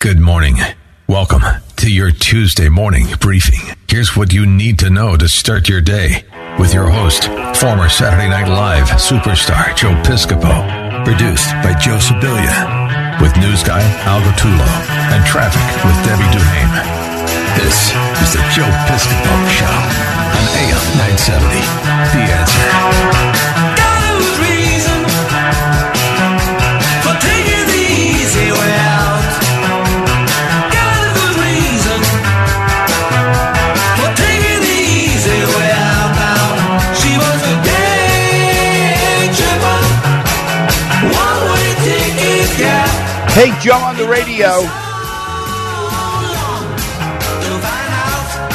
Good morning. Welcome to your Tuesday morning briefing. Here's what you need to know to start your day with your host, former Saturday Night Live superstar Joe Piscopo. Produced by Joe Sibilia. With news guy Al Gattulo and traffic with Debbie Duhane. This is the Joe Piscopo Show on AM 970. The answer. Hey, Joe on the radio.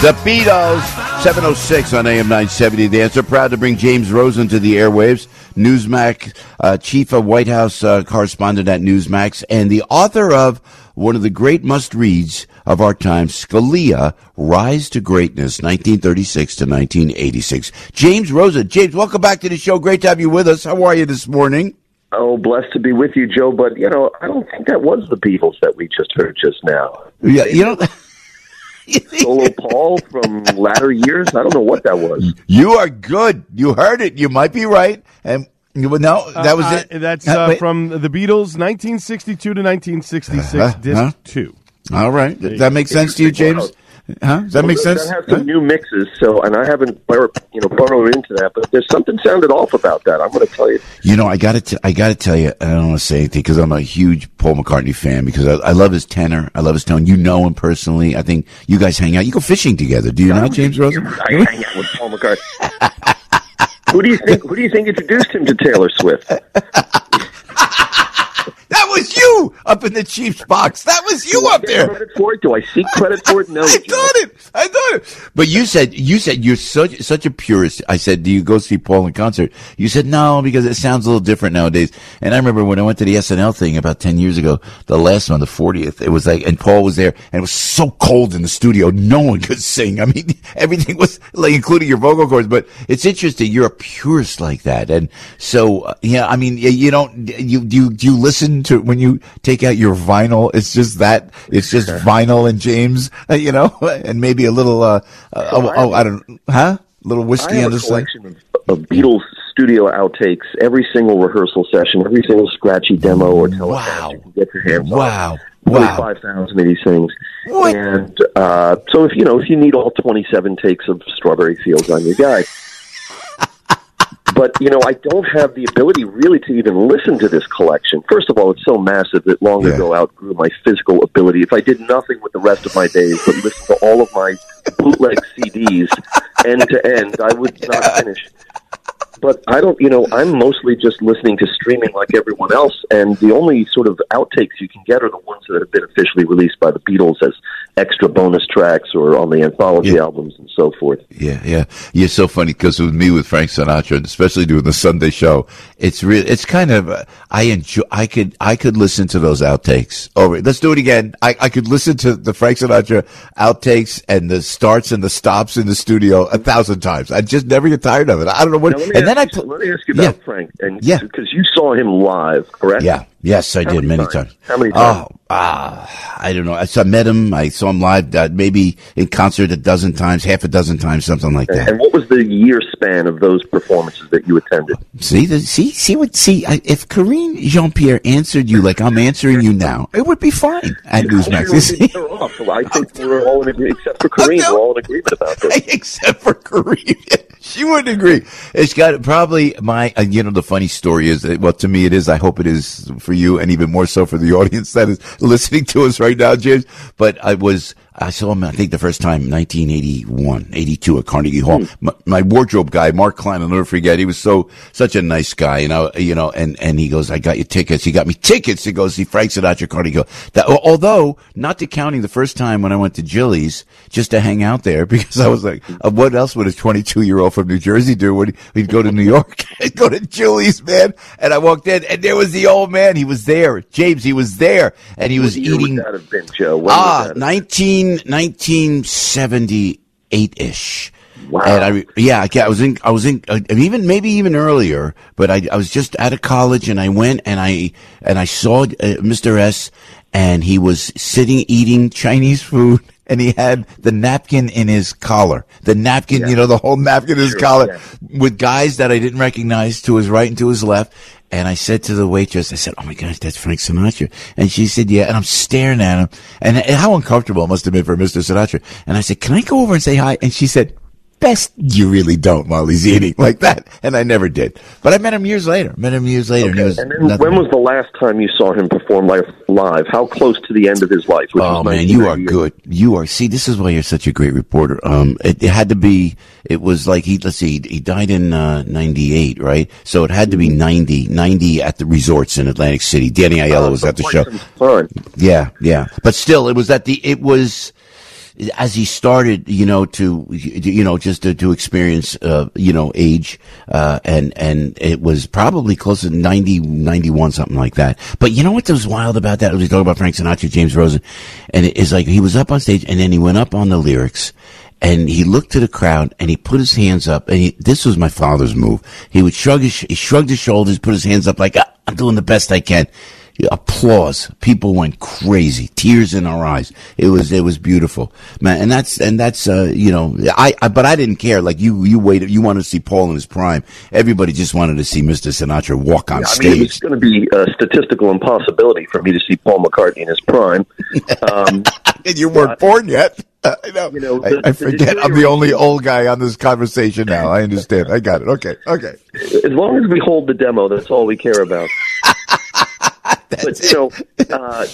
The Beatles, 706 on AM 970. The answer. Proud to bring James Rosen to the airwaves, Newsmax, uh, chief of White House uh, correspondent at Newsmax, and the author of one of the great must reads of our time, Scalia, Rise to Greatness, 1936 to 1986. James Rosen. James, welcome back to the show. Great to have you with us. How are you this morning? Oh, blessed to be with you, Joe. But you know, I don't think that was the Beatles that we just heard just now. Yeah, you know. Solo Paul from latter years. I don't know what that was. You are good. You heard it. You might be right. And you would know that was Uh, it. That's Uh, uh, from the Beatles, 1962 to 1966, Uh-huh, disc huh? two. All right. That make sense to you, James? Huh? Does that make Well, sense? That has some new mixes. So, and I haven't, bur- you know, burrowed into that. But there's something sounded off about that. I'm going to tell you. You know, I got to. I got to tell you. I don't want to say anything because I'm a huge Paul McCartney fan because I, I love his tenor. I love his tone. You know him personally. I think you guys hang out. You go fishing together. Do you not, James Rosen? I hang out with Paul McCartney. who do you think? Who do you think introduced him to Taylor Swift? Was you up in the Chiefs box. That was you up there. Credit for it? Do I seek credit for it? No. I Joe. thought it. I thought it. But you said you said you're such such a purist. I said, "Do you go see Paul in concert?" You said no because it sounds a little different nowadays. And I remember when I went to the SNL thing about ten years ago, the last one, the fortieth. It was like, and Paul was there, and it was so cold in the studio, no one could sing. I mean, everything was like, including your vocal cords. But it's interesting. You're a purist like that, and so uh, yeah. I mean, you- you don't you do you, do you listen to when you take out your vinyl? It's just that it's just vinyl and James, you know, and maybe a little. Uh, uh, oh, I oh, I don't, huh? a little whiskey on a the side. of, Beatles studio outtakes, every single rehearsal session, every single scratchy demo or telecast Wow. you can get your hands on. Wow, Probably wow. five thousand of these things. What? And uh, so, if you know, if you need all twenty-seven takes of Strawberry Fields on your guy. But you know, I don't have the ability really to even listen to this collection. First of all, it's so massive that long Yeah. ago outgrew my physical ability. If I did nothing with the rest of my days but listen to all of my bootleg CDs end to end, I would not finish. But I don't, you know, I'm mostly just listening to streaming like everyone else, and the only sort of outtakes you can get are the ones that have been officially released by the Beatles as extra bonus tracks or on the anthology Yeah. albums and so forth. Yeah, yeah. You're so funny because with me with Frank Sinatra, and especially doing the Sunday show, it's real. It's kind of uh, I enjoy. I could I could listen to those outtakes. Over. Let's do it again. I, I could listen to the Frank Sinatra outtakes and the starts and the stops in the studio a thousand times. I just never get tired of it. I don't know what. Now, and then ask I you, let me ask you about Yeah. Frank, and Yeah. because you saw him live, correct? Yeah. Yes, I How did many times? times. How many times? Oh, ah, I don't know. I saw met him. I saw him live, uh, maybe in concert a dozen times, half a dozen times, something like that. And what was the year span of those performances that you attended? See, the, see, see what? See, I, if Karine Jean Pierre answered you like I'm answering you now, it would be fine at Newsmax. You see? They're off. Well, I think we're all in agreement, except for Karine, we're all in agreement about this. Except for Karine, she wouldn't agree. It's got probably my. Uh, you know, the funny story is that well, to me it is. I hope it is for you, and even more so for the audience that is listening to us right now, James. But I was I saw him, I think, the first time, 1981, 82 at Carnegie Hall. My, my wardrobe guy, Mark Klein, I'll never forget. He was so, such a nice guy, you know, you know, and, and he goes, I got you tickets. He got me tickets to go see Frank Sinatra at Carnegie Hall. That, although, not to counting the first time when I went to Jilly's just to hang out there because I was like, uh, what else would a 22 year old from New Jersey do when he'd go to New York? He'd go to Jilly's, man. And I walked in and there was the old man. He was there. James, he was there and he was eating. would that have been, Joe? When Ah, was that? 19, 1978 ish. Wow. And I, yeah, I was in, I was in, uh, even maybe even earlier, but I, I was just out of college and I went and I, and I saw uh, Mr. S and he was sitting eating Chinese food and he had the napkin in his collar. The napkin, you know, the whole napkin in his collar yeah. with guys that I didn't recognize to his right and to his left. And I said to the waitress, I said, "Oh my gosh, that's Frank Sinatra." And she said, "Yeah." And I'm staring at him, and, and how uncomfortable it must have been for Mr. Sinatra. And I said, "Can I go over and say hi?" And she said, "Best you really don't while he's eating like that." And I never did. But I met him years later. Met him years later, and was. And then when was the last time you saw him perform live? live? How close to the end of his life? Which Oh man, you are 1998. good. You are. See, this is why you're such a great reporter. Um, it, it had to be. It was like he. Let's see. He died in uh, '98, right? So it had to be 90, 90 at the resorts in Atlantic City. Danny Aiello was at the show. Yeah, yeah. But still, it was at the. It was as he started, you know, to you know, just to, to experience, uh, you know, age, uh, and and it was probably close to 90, 91, something like that. But you know what was wild about that? We talk about Frank Sinatra, James Rosen, and it is like he was up on stage, and then he went up on the lyrics. And he looked to the crowd and he put his hands up. And he, this was my father's move. He would shrug his, he shrugged his shoulders, put his hands up like, "Ah, I'm doing the best I can applause. People went crazy, tears in our eyes. It was it was beautiful, man. And that's and that's uh, you know I, I but I didn't care. Like you you waited. You wanted to see Paul in his prime. Everybody just wanted to see Mr. Sinatra walk on I mean, it was going to be a statistical impossibility for me to see Paul McCartney in his prime. Um, and you weren't born yet. I know. You know, the- I the forget. I'm the only old guy on this conversation now. I understand. I got it. Okay. Okay. as long as we hold the demo, that's all we care about. But know, uh,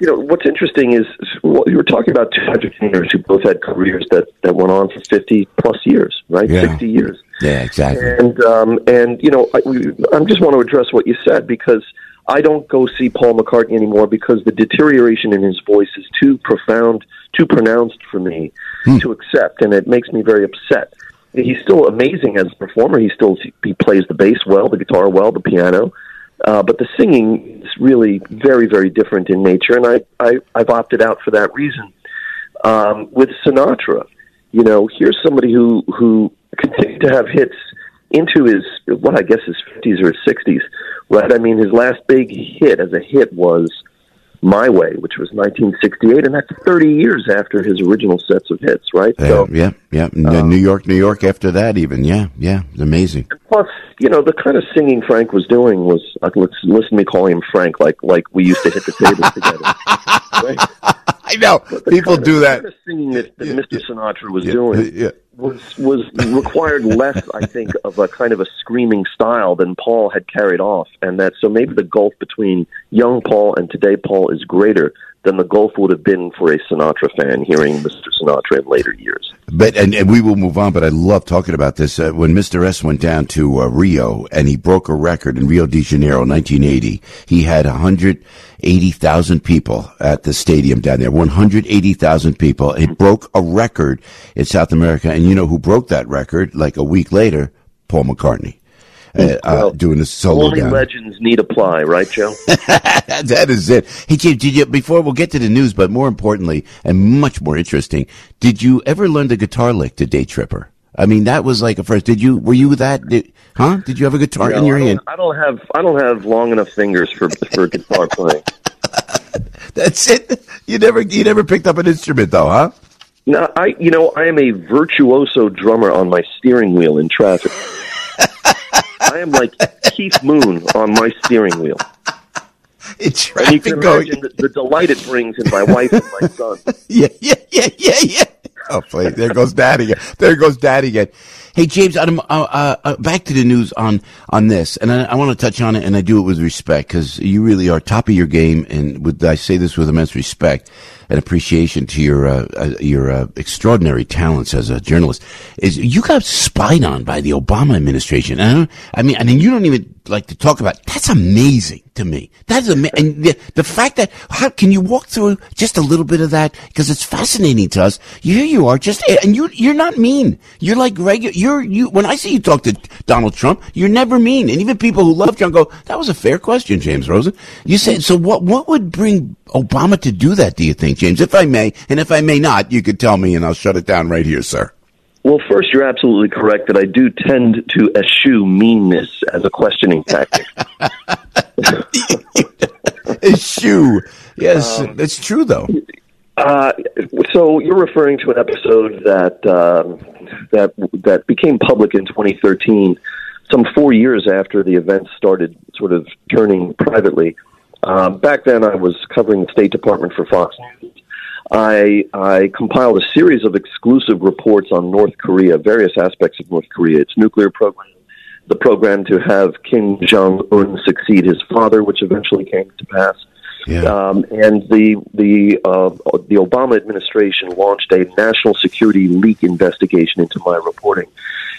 you know what's interesting is what you were talking about two entertainers who both had careers that that went on for fifty plus years, right? Yeah. Sixty years. Yeah. Exactly. And um, and you know, I, we, I just want to address what you said because I don't go see Paul McCartney anymore because the deterioration in his voice is too profound, too pronounced for me to accept, and it makes me very upset. He's still amazing as a performer. He still he plays the bass well, the guitar well, the piano. Uh, but the singing is really very, very different in nature, and I, I, I've opted out for that reason. Um, with Sinatra, you know, here's somebody who who continued to have hits into his what I guess his fifties or his sixties, right? I mean, his last big hit as a hit was "My Way," which was 1968, and that's 30 years after his original sets of hits, right? Yeah. Yeah. Yeah. N- New York. New York. After that, even. Yeah. Yeah. Amazing. Plus, you know, the kind of singing Frank was doing was uh, let's listen to me calling him Frank, like like we used to hit the table together. Right? I know people kind of- do the that. kind of singing that, that Mr. Sinatra was Yeah, doing yeah. Was was required less, I think, of a kind of a screaming style than Paul had carried off, and that so maybe the gulf between young Paul and today Paul is greater than the gulf would have been for a Sinatra fan hearing Mr. Sinatra in later years. But and, and we will move on. But I love talking about this. Uh, when Mr. S went down to uh, Rio and he broke a record in Rio de Janeiro, 1980, he had 180,000 people at the stadium down there. 180,000 people. It broke a record in South America, and you know who broke that record? Like a week later, Paul McCartney. Uh, uh, Well, doing a solo Only down. legends need apply, right, Joe? that is it. Hey, Jim, did you, before we'll get to the news, but more importantly and much more interesting, did you ever learn the guitar lick to Day Tripper? I mean, that was like a first. Did you, were you that, did, huh? Did you have a guitar You in your I hand? I don't have I don't have long enough fingers for for guitar playing. That's it. You never, you never picked up an instrument though, huh? No, I you know I am a virtuoso drummer on my steering wheel in traffic. I am like Keith Moon on my steering wheel. In And you can going. imagine the, the delight it brings in my wife and my son. Yeah, yeah, yeah, yeah, yeah. Oh, please. There goes Daddy again. There goes Daddy again. Hey, James, um, uh, uh, uh, back to the news on, on this. And I, I want to touch on it, and I do it with respect because you really are top of your game. And with, I say this with immense respect. An appreciation to your uh, uh, your uh, extraordinary talents as a journalist is you got spied on by the Obama administration. I, I mean, I mean, you don't even like to talk about. That's amazing to me. That's amazing. And the, the fact that how can you walk through just a little bit of that because it's fascinating to us. Here you are, just and you you're not mean. You're like regular. You're you. When I see you talk to Donald Trump, you're never mean. And even people who love Trump go, "That was a fair question, James Rosen." You said so. What what would bring Obama to do that? Do you think, James? If I may, and if I may not, you could tell me, and I'll shut it down right here, sir. Well, first, you're absolutely correct that I do tend to eschew meanness as a questioning tactic. eschew. Yes, um, it's true, though. Uh, so you're referring to an episode that um, that that became public in 2013, some four years after the events started sort of turning privately. Uh, back then, I was covering the State Department for Fox News. I, I compiled a series of exclusive reports on North Korea, various aspects of North Korea, its nuclear program, the program to have Kim Jong Un succeed his father, which eventually came to pass. Yeah. Um, and the the uh, the Obama administration launched a national security leak investigation into my reporting.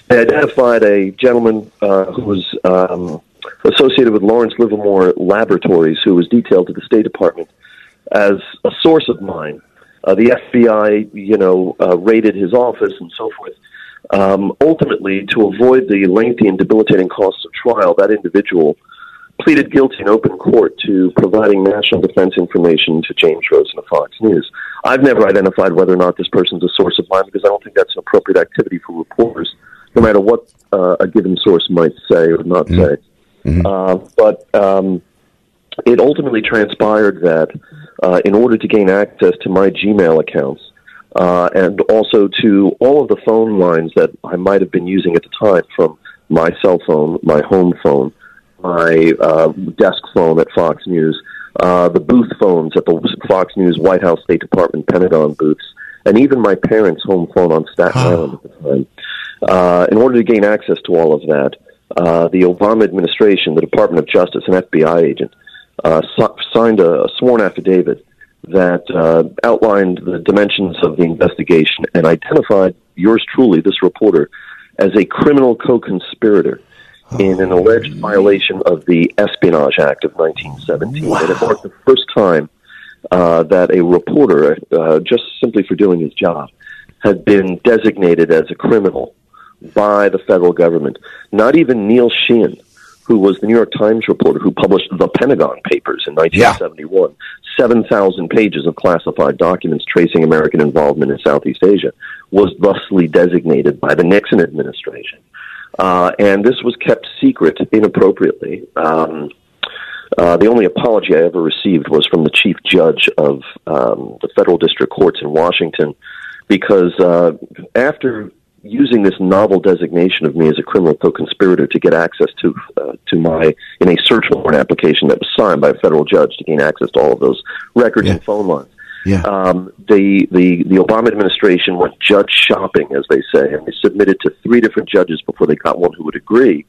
They identified a gentleman uh, who was um, associated with Lawrence Livermore Laboratories, who was detailed to the State Department as a source of mine. Uh, the FBI, you know, uh, raided his office and so forth. Um, ultimately, to avoid the lengthy and debilitating costs of trial, that individual pleaded guilty in open court to providing national defense information to James Rosen of Fox News. I've never identified whether or not this person's a source of mine because I don't think that's an appropriate activity for reporters, no matter what uh, a given source might say or not mm-hmm. say. Mm-hmm. Uh, but um, it ultimately transpired that uh, in order to gain access to my Gmail accounts, uh, and also to all of the phone lines that I might have been using at the time from my cell phone, my home phone, my uh, desk phone at Fox News, uh, the booth phones at the Fox News, White House, State Department, Pentagon booths, and even my parents' home phone on Staten Island at the time. Uh, in order to gain access to all of that, uh, the Obama administration, the Department of Justice, an FBI agent, uh, signed a, a, sworn affidavit that uh, outlined the dimensions of the investigation and identified yours truly, this reporter, as a criminal co-conspirator in an alleged violation of the Espionage Act of 1917. Wow. And it marked the first time uh, that a reporter, uh, just simply for doing his job, had been designated as a criminal by the federal government. Not even Neil Sheehan, who was the New York Times reporter who published the Pentagon Papers in 1971, yeah. 7,000 pages of classified documents tracing American involvement in Southeast Asia, was thusly designated by the Nixon administration uh, and this was kept secret inappropriately. Um, uh, the only apology I ever received was from the chief judge of um, the federal district courts in Washington, because uh, after using this novel designation of me as a criminal co-conspirator to get access to uh, to my in a search warrant application that was signed by a federal judge to gain access to all of those records yeah. and phone lines. Yeah. Um, the, the, the Obama administration went judge shopping, as they say, and they submitted to three different judges before they got one who would agree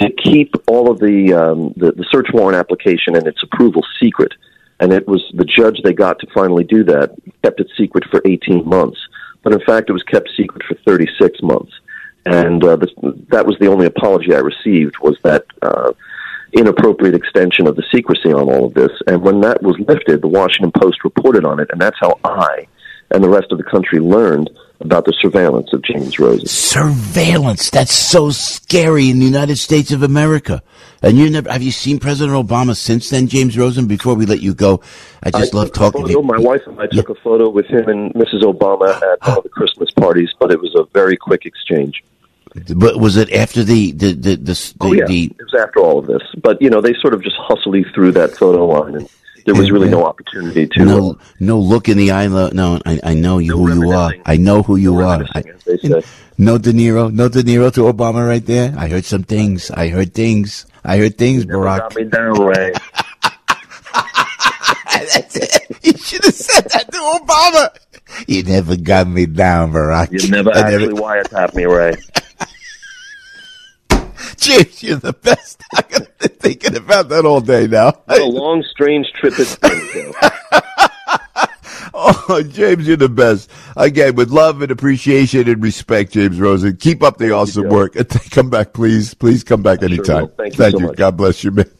to keep all of the, um, the, the search warrant application and its approval secret. And it was the judge they got to finally do that kept it secret for 18 months. But in fact, it was kept secret for 36 months. And uh, the, that was the only apology I received was that uh, inappropriate extension of the secrecy on all of this. And when that was lifted, the Washington Post reported on it, and that's how I and the rest of the country learned about the surveillance of James Rosen. Surveillance? That's so scary in the United States of America. And you never have you seen President Obama since then, James Rosen? Before we let you go, I just I love talking photo, to you. My wife and I took yeah. a photo with him and Mrs. Obama at one of the Christmas parties, but it was a very quick exchange. But was it after the the the, the, the oh, yeah. The, it was after all of this. But you know, they sort of just hustled you through that photo line, and there was really no opportunity to no no look in the eye. No, I I know you no who you are. I know who you no are. I, no De Niro, no De Niro to Obama right there. I heard some things. I heard things. I heard things, you Barack. Got me down, Ray. That's it. You should have said that to Obama. You never got me down, Barack. You never I actually never... wiretapped me, Ray. James, you're the best. I'm thinking about that all day now. What a long, strange trip it's been. Oh, James, you're the best. Again, with love and appreciation and respect, James Rosen. Keep up the awesome work. And come back, please. Please come back anytime. Thank you Thank so you. Much. God bless you, man.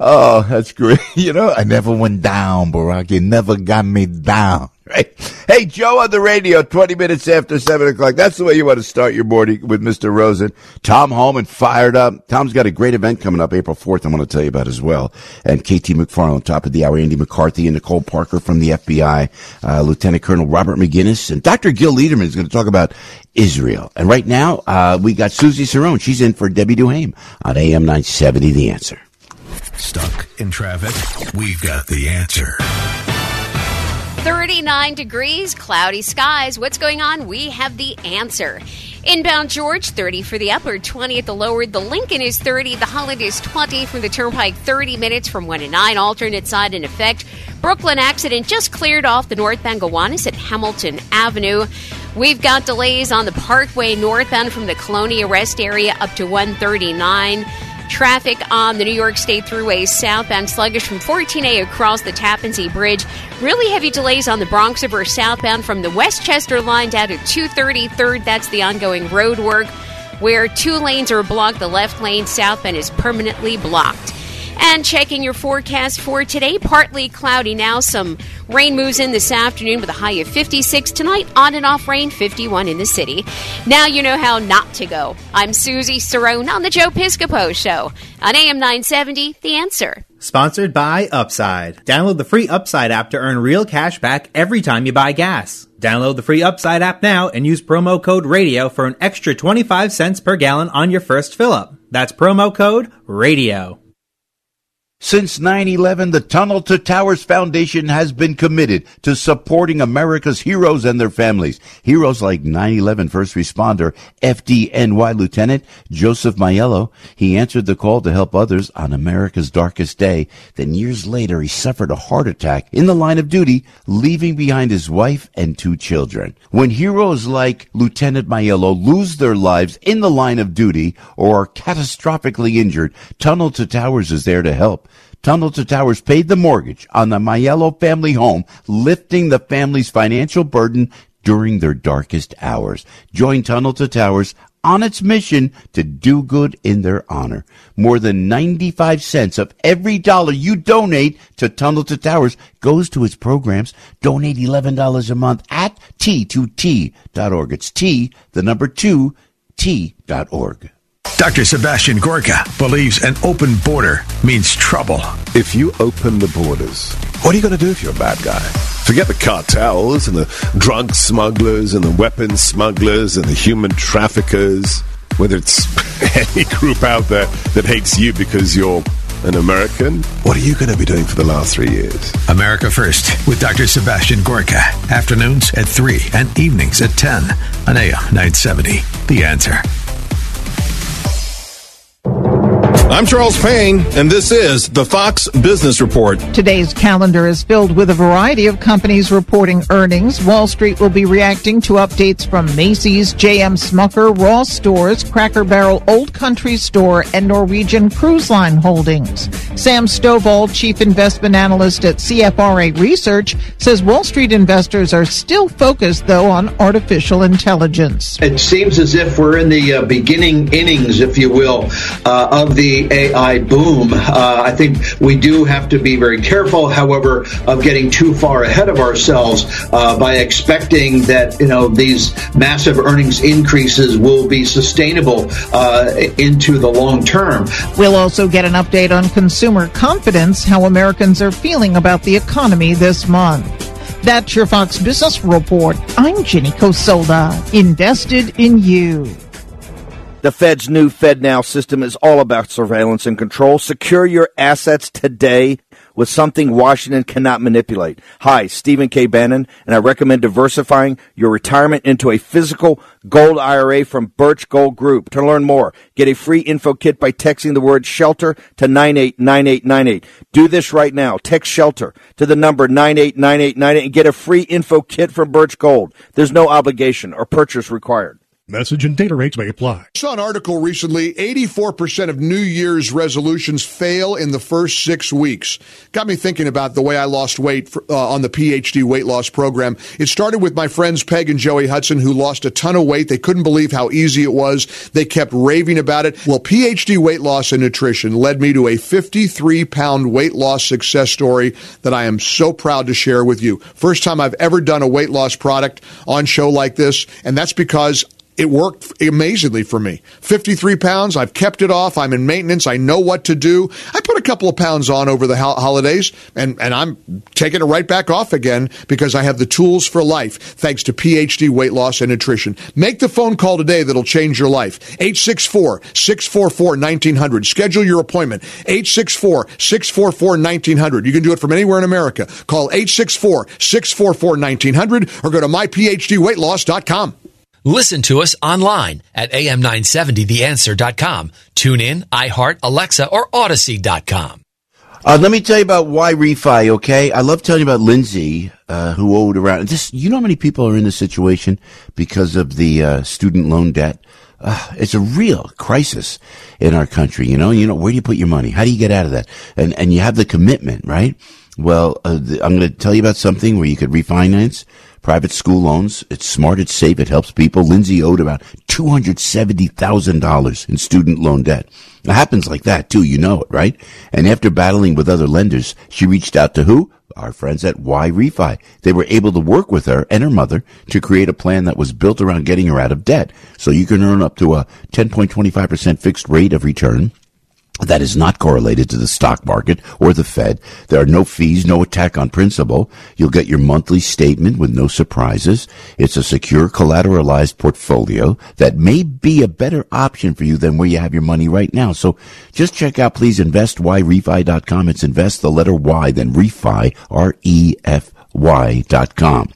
oh, that's great. You know, I never went down, Barack. You never got me down. Right? Hey, Joe on the radio, 20 minutes after 7 o'clock. That's the way you want to start your morning with Mr. Rosen. Tom Homan fired up. Tom's got a great event coming up April 4th I'm going to tell you about as well. And KT McFarland, top of the hour, Andy McCarthy and Nicole Parker from the FBI, uh, Lieutenant Colonel Robert Maginnis, and Dr. Gil Lederman is going to talk about Israel. And right now, uh, we got Susie Cerrone. She's in for Debbie Duhame on AM 970, The Answer. Stuck in traffic? We've got the answer. 39 degrees, cloudy skies. What's going on? We have the answer. Inbound George, 30 for the upper, 20 at the lower. The Lincoln is 30. The Holland is 20 from the Turnpike, 30 minutes from 1 to 9. Alternate side in effect. Brooklyn accident just cleared off the northbound Gowanus at Hamilton Avenue. We've got delays on the Parkway northbound from the Colonia Rest area up to 139. Traffic on the New York State Thruway southbound sluggish from 14A across the Tappan Zee Bridge. Really heavy delays on the Bronx River southbound from the Westchester line down to 233rd. That's the ongoing road work where two lanes are blocked. The left lane southbound is permanently blocked. And checking your forecast for today, partly cloudy now. Some rain moves in this afternoon with a high of 56 tonight. On and off rain, 51 in the city. Now you know how not to go. I'm Susie Cerrone on the Joe Piscopo Show on AM 970. The answer. Sponsored by Upside. Download the free Upside app to earn real cash back every time you buy gas. Download the free Upside app now and use promo code RADIO for an extra 25 cents per gallon on your first fill up. That's promo code RADIO. Since 9-11, the Tunnel to Towers Foundation has been committed to supporting America's heroes and their families. Heroes like 9-11 first responder FDNY Lieutenant Joseph Maiello. He answered the call to help others on America's darkest day. Then years later, he suffered a heart attack in the line of duty, leaving behind his wife and two children. When heroes like Lieutenant Maiello lose their lives in the line of duty or are catastrophically injured, Tunnel to Towers is there to help. Tunnel to Towers paid the mortgage on the Maiello family home, lifting the family's financial burden during their darkest hours. Join Tunnel to Towers on its mission to do good in their honor. More than 95 cents of every dollar you donate to Tunnel to Towers goes to its programs. Donate $11 a month at T2T.org. It's T, the number two, T.org. Dr. Sebastian Gorka believes an open border means trouble. If you open the borders, what are you going to do if you're a bad guy? Forget the cartels and the drug smugglers and the weapons smugglers and the human traffickers. Whether it's any group out there that hates you because you're an American, what are you going to be doing for the last three years? America First with Dr. Sebastian Gorka. Afternoons at 3 and evenings at 10 on AM 970. The answer. I'm Charles Payne, and this is the Fox Business Report. Today's calendar is filled with a variety of companies reporting earnings. Wall Street will be reacting to updates from Macy's, J.M. Smucker, Ross Stores, Cracker Barrel, Old Country Store, and Norwegian Cruise Line Holdings. Sam Stovall, chief investment analyst at CFRA Research, says Wall Street investors are still focused, though, on artificial intelligence. It seems as if we're in the uh, beginning innings, if you will, uh, of the AI boom. Uh, I think we do have to be very careful, however, of getting too far ahead of ourselves uh, by expecting that you know these massive earnings increases will be sustainable uh, into the long term. We'll also get an update on consumer confidence, how Americans are feeling about the economy this month. That's your Fox Business Report. I'm Jenny Cosola, invested in you. The Fed's new FedNow system is all about surveillance and control. Secure your assets today with something Washington cannot manipulate. Hi, Stephen K. Bannon, and I recommend diversifying your retirement into a physical gold IRA from Birch Gold Group. To learn more, get a free info kit by texting the word shelter to 989898. Do this right now. Text shelter to the number 989898 and get a free info kit from Birch Gold. There's no obligation or purchase required. Message and data rates may apply. I saw an article recently 84% of New Year's resolutions fail in the first six weeks. Got me thinking about the way I lost weight for, uh, on the PhD weight loss program. It started with my friends Peg and Joey Hudson, who lost a ton of weight. They couldn't believe how easy it was. They kept raving about it. Well, PhD weight loss and nutrition led me to a 53 pound weight loss success story that I am so proud to share with you. First time I've ever done a weight loss product on show like this, and that's because it worked amazingly for me. 53 pounds. I've kept it off. I'm in maintenance. I know what to do. I put a couple of pounds on over the ho- holidays and, and I'm taking it right back off again because I have the tools for life thanks to PhD weight loss and nutrition. Make the phone call today that'll change your life. 864 644 1900. Schedule your appointment. 864 644 1900. You can do it from anywhere in America. Call 864 644 1900 or go to myphdweightloss.com. Listen to us online at am970theanswer.com. Tune in, iHeart, Alexa, or Audacy.com. Uh, let me tell you about why refi, okay? I love telling you about Lindsay, uh, who owed around Just, You know how many people are in this situation because of the uh, student loan debt? Uh, it's a real crisis in our country. You know, you know where do you put your money? How do you get out of that? And and you have the commitment, right? Well, uh, I'm going to tell you about something where you could refinance private school loans. It's smart, it's safe, it helps people. Lindsay owed about $270,000 in student loan debt. It happens like that too, you know it, right? And after battling with other lenders, she reached out to who? Our friends at Y Refi. They were able to work with her and her mother to create a plan that was built around getting her out of debt. So you can earn up to a 10.25% fixed rate of return that is not correlated to the stock market or the Fed. There are no fees, no attack on principal. You'll get your monthly statement with no surprises. It's a secure collateralized portfolio that may be a better option for you than where you have your money right now. So just check out, please, investyrefy.com. It's invest the letter Y, then refi, R-E-F-Y dot com.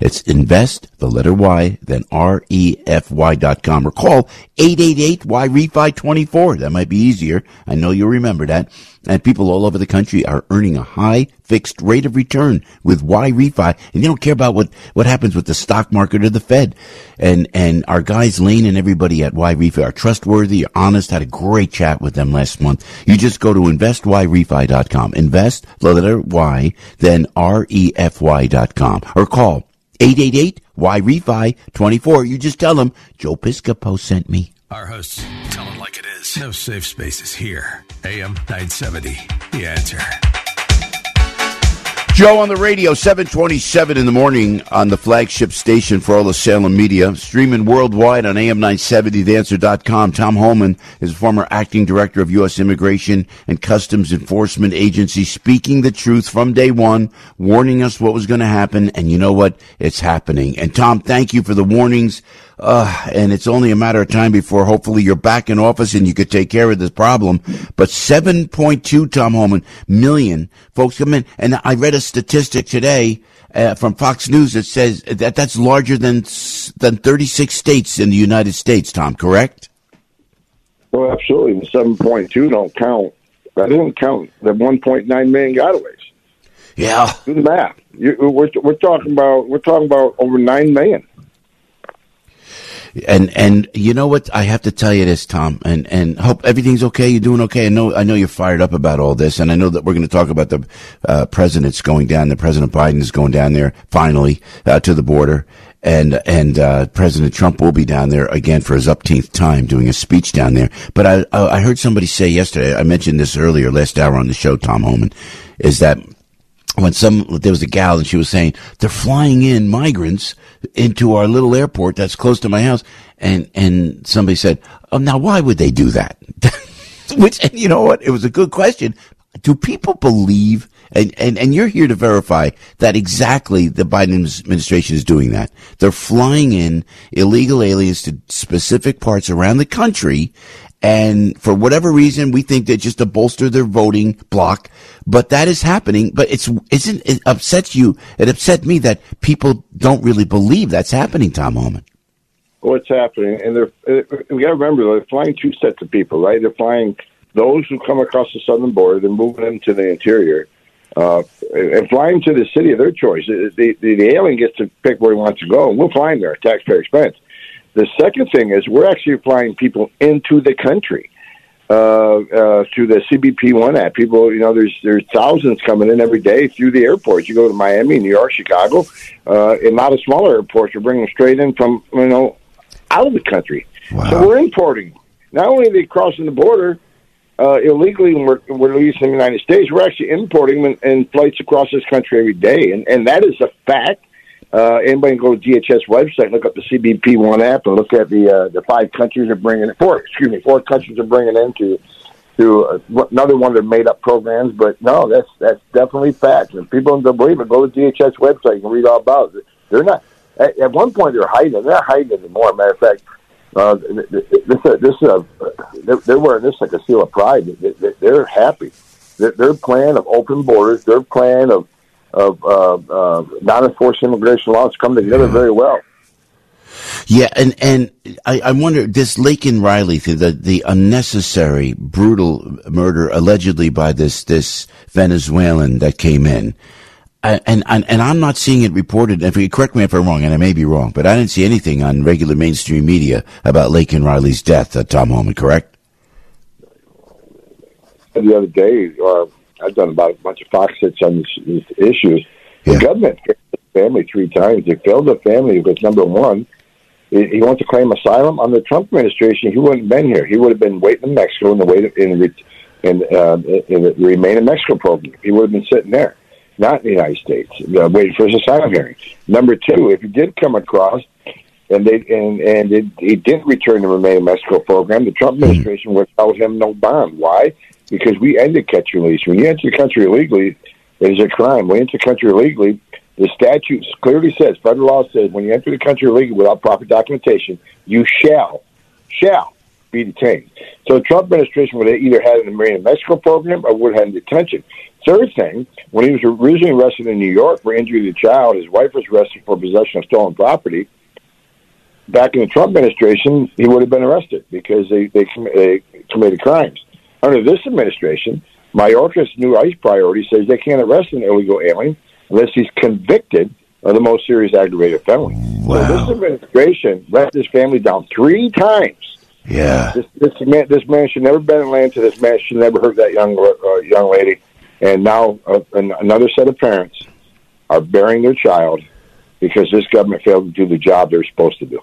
It's invest, the letter Y, then R-E-F-Y dot com or call 888-Y-REFI-24. That might be easier. I know you'll remember that. And people all over the country are earning a high fixed rate of return with Y Refi, and they don't care about what, what happens with the stock market or the Fed. And, and our guys, Lane and everybody at Y Refi are trustworthy, honest, had a great chat with them last month. You just go to investyrefy.com. Invest, the letter Y, then R-E-F-Y dot com or call 888-Y-REFI-24. You just tell them Joe Piscopo sent me. Our hosts tell them like it is. No safe spaces here. AM 970. The answer. Joe on the radio, 727 in the morning on the flagship station for all the Salem media, streaming worldwide on AM970theanswer.com. Tom Homan is former acting director of U.S. Immigration and Customs Enforcement Agency, speaking the truth from day one, warning us what was going to happen. And you know what? It's happening. And Tom, thank you for the warnings. Uh, and it's only a matter of time before hopefully you're back in office and you could take care of this problem. But 7.2, Tom Homan, million folks come in. And I read a statistic today uh, from Fox News that says that that's larger than, than 36 states in the United States, Tom, correct? Well, absolutely. The 7.2 don't count. That doesn't count the 1.9 million gotaways. Yeah. Do the math. You, we're, we're talking about we're talking about over nine million. And and you know what? I have to tell you this, Tom, and and hope everything's okay. You're doing okay. I know I know you're fired up about all this, and I know that we're going to talk about the uh, president's going down. The President Biden is going down there finally uh, to the border, and and uh, President Trump will be down there again for his upteenth time doing a speech down there. But I I heard somebody say yesterday. I mentioned this earlier last hour on the show. Tom Homan is that when some there was a gal and she was saying they're flying in migrants into our little airport that's close to my house. And and somebody said oh now why would they do that? Which and you know what? It was a good question. Do people believe and, and, and you're here to verify that exactly the Biden administration is doing that. They're flying in illegal aliens to specific parts around the country and for whatever reason, we think that just to bolster their voting block, but that is happening. But it's isn't it upsets you? It upset me that people don't really believe that's happening. Tom Homan. What's happening? And they're we got to remember they're flying two sets of people, right? They're flying those who come across the southern border, they're moving them to the interior, uh, and flying to the city of their choice. The, the, the alien gets to pick where he wants to go, and we'll fly him there at taxpayer expense. The second thing is we're actually flying people into the country uh, uh, through the CBP One app. People, you know, there's there's thousands coming in every day through the airports. You go to Miami, New York, Chicago, uh, and a lot of smaller airports are bringing them straight in from you know out of the country. So we're importing. Not only are they crossing the border uh, illegally when we're, we're releasing in the United States, we're actually importing them in, in flights across this country every day, and and that is a fact. Uh, anybody can go to DHS website, look up the CBP One app, and look at the uh, the five countries they're bringing. Four, excuse me, four countries are bringing into to uh, another one of their made up programs. But no, that's that's definitely fact. And people don't believe it. Go to DHS website, can read all about it. They're not. At, at one point, they're hiding. They're not hiding anymore. Matter of fact, uh, this this this uh, they're, they're wearing this like a seal of pride. They- they- They're happy. Their plan of open borders, their plan of of uh, uh, non-enforced immigration laws come together very well. Yeah, and and I, I wonder this Laken Riley thing, the the unnecessary, brutal murder allegedly by this this Venezuelan that came in, and and and I'm not seeing it reported. If you correct me if I'm wrong, and I may be wrong, but I didn't see anything on regular mainstream media about Laken Riley's death. Uh, Tom Homan, correct? the other day, uh, I've done about a bunch of Fox hits on these, these issues. The government failed the family three times. They failed the family because number one, he, he wants to claim asylum under the Trump administration. He wouldn't have been here. He would have been waiting in Mexico in the wait in the in, uh, in the Remain in Mexico program. He would have been sitting there, not in the United States, uh, waiting for his asylum hearing. Number two, if he did come across and they and and it, he didn't return the Remain in Mexico program, the Trump administration would tell him no bond. Why? Because we ended catch and release. When you enter the country illegally, it is a crime. When you enter the country illegally, the statute clearly says, federal law says, when you enter the country illegally without proper documentation, you shall, shall be detained. So the Trump administration would have either had a Remain in Mexico program or would have had detention. Third thing, when he was originally arrested in New York for injury to the child, his wife was arrested for possession of stolen property. Back in the Trump administration, he would have been arrested because they, they, they committed crimes. Under this administration, Mayorkas' new ICE priority says they can't arrest an illegal alien unless he's convicted of the most serious aggravated felony. So this administration let this family down three times. Yeah. This, this man, this man should never been in Atlanta. This man should never hurt that young uh, young lady. And now uh, an, another set of parents are burying their child because this government failed to do the job they're supposed to do.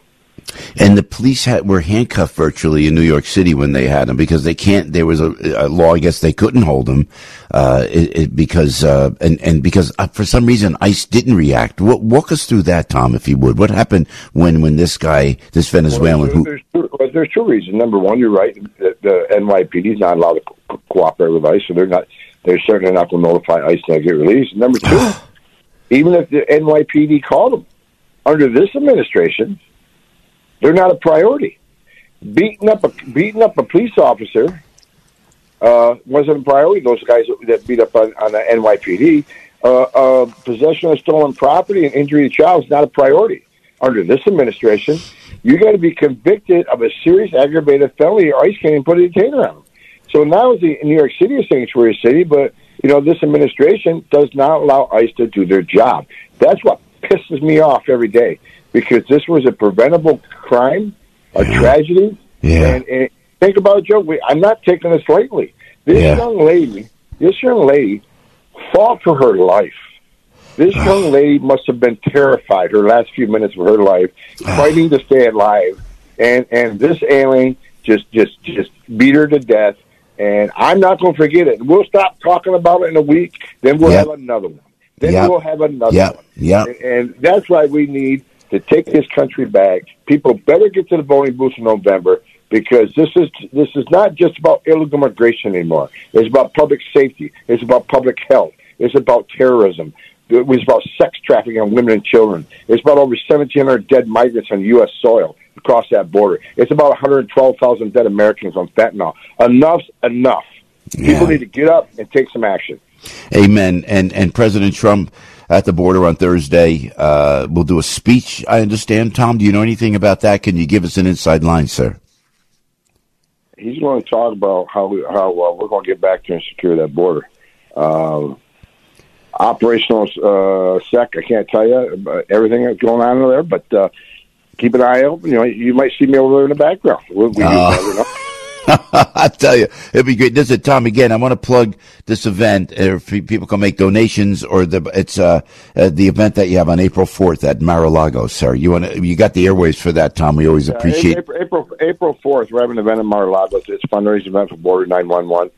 And the police had, were handcuffed virtually in New York City when they had him because they can't. There was a, a law, I guess they couldn't hold him uh, it, it, because uh, and and because uh, for some reason ICE didn't react. Wa- walk us through that, Tom, if you would. What happened when when this guy, this Venezuelan, Well, who there's, two, well, there's two reasons. Number one, you're right. The, the NYPD is not allowed to co- cooperate with ICE, so they're not. They're certainly not going to notify ICE to get released. Number two, even if the NYPD called them under this administration, they're not a priority. Beating up a beating up a police officer uh, wasn't a priority. Those guys that beat up on, on the NYPD, uh, uh, possession of stolen property and injury to child is not a priority under this administration. You got to be convicted of a serious aggravated felony, or ICE can't even put a detainer on them. So now the New York City a sanctuary city, but you know this administration does not allow ICE to do their job. That's what pisses me off every day because this was a preventable crime, a tragedy. Yeah. And, and think about it, Joe. We, I'm not taking this lightly. This Yeah. young lady, this young lady, fought for her life. This ah. young lady must have been terrified her last few minutes of her life, ah. fighting to stay alive, and and this alien just just just beat her to death. And I'm not going to forget it. We'll stop talking about it in a week, then we'll Yep. have another one. Then Yep. we'll have another Yep. one. Yep. And, and that's why we need to take this country back. People better get to the voting booths in November because this is this is not just about illegal immigration anymore. It's about public safety. It's about public health. It's about terrorism. It was about sex trafficking of women and children. It's about over 1,700 dead migrants on U.S. soil across that border. It's about 112,000 dead Americans on fentanyl. Enough's enough. People need to get up and take some action. Amen. And and President Trump at the border on Thursday uh, will do a speech. I understand. Tom, do you know anything about that? Can you give us an inside line, sir? he's going to talk about how we, how uh, we're going to get back to and secure that border. Um, operational uh, sec, I can't tell you everything that's going on over there, but uh, keep an eye open. You know, you might see me over there in the background. We, we know. I tell you, it'd be great. This is Tom again. I want to plug this event. If people can make donations, or the it's uh, uh, the event that you have on April fourth at Mar-a-Lago, sir. You want to, you got the airways for that, Tom. We always appreciate. April, April April fourth. We're having an event in Mar-a-Lago. It's a fundraising event for Border nine one one.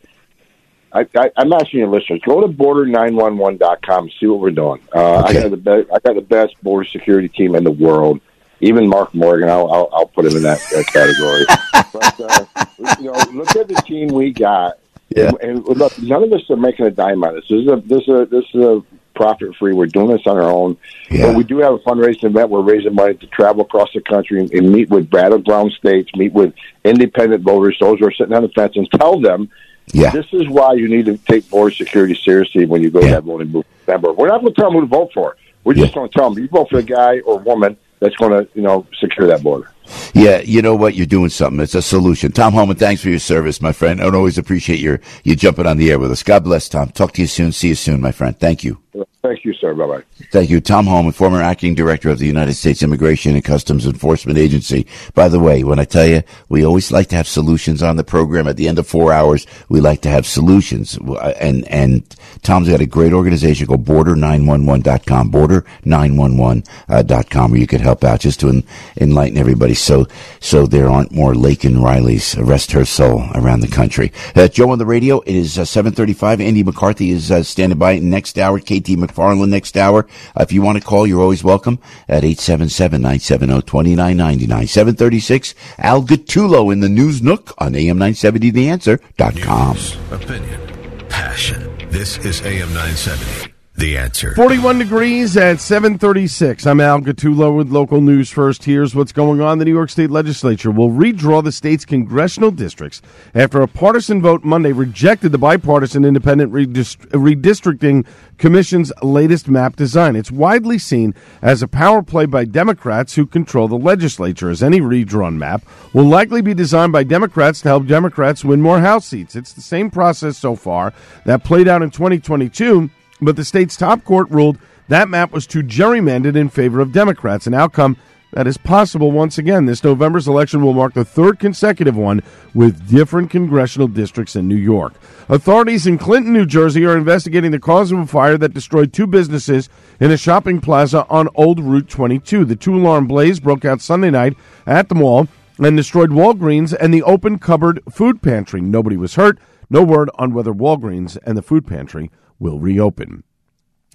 I, I, I'm asking your listeners go to border911.com and see what we're doing. Uh, I got the best. I got the best border security team in the world. Even Mark Morgan, I'll I'll, I'll put him in that, that category. but uh, you know, look at the team we got. Yeah. And, and look, none of us are making a dime on this. This is a this is a this is a profit free. We're doing this on our own. But we do have a fundraising event. We're raising money to travel across the country and, and meet with battleground states, meet with independent voters, those who are sitting on the fence, and tell them Yeah. this is why you need to take border security seriously when you go to that voting booth. in November. We're not going to tell them who to vote for. We're just going to tell them you vote for the guy or woman that's going to, you know, secure that border. Yeah, you know what? You're doing something. It's a solution. Tom Homan, thanks for your service, my friend. I always appreciate your you jumping on the air with us. God bless, Tom. Talk to you soon. See you soon, my friend. Thank you. Thank you, sir. Bye bye. Thank you. Tom Homan, former acting director of the United States Immigration and Customs Enforcement Agency. By the way, when I tell you, we always like to have solutions on the program. At the end of four hours, we like to have solutions. And, and Tom's got a great organization called border911.com, border911.com, uh, where you could help out just to enlighten everybody so, so there aren't more Laken Rileys, rest her soul, around the country. Uh, Joe on the radio, it is uh, 735. Andy McCarthy is uh, standing by next hour. KT McFarland next hour. Uh, if you want to call, you're always welcome at 877-970-2999. 736, Al Gattulo in the News Nook on AM970theanswer.com. Opinion, passion. This is AM 970. The answer. 41 degrees at 736. I'm Al Gattulo with local news first. Here's what's going on. The New York State Legislature will redraw the state's congressional districts after a partisan vote Monday rejected the bipartisan independent redist- redistricting commission's latest map design. It's widely seen as a power play by Democrats who control the legislature, as any redrawn map will likely be designed by Democrats to help Democrats win more House seats. It's the same process so far that played out in 2022 but the state's top court ruled that map was too gerrymandered in favor of Democrats, an outcome that is possible once again. This November's election will mark the third consecutive one with different congressional districts in New York. Authorities in Clinton, New Jersey are investigating the cause of a fire that destroyed two businesses in a shopping plaza on Old Route 22. The two alarm blaze broke out Sunday night at the mall and destroyed Walgreens and the open cupboard food pantry. Nobody was hurt. No word on whether Walgreens and the food pantry will reopen.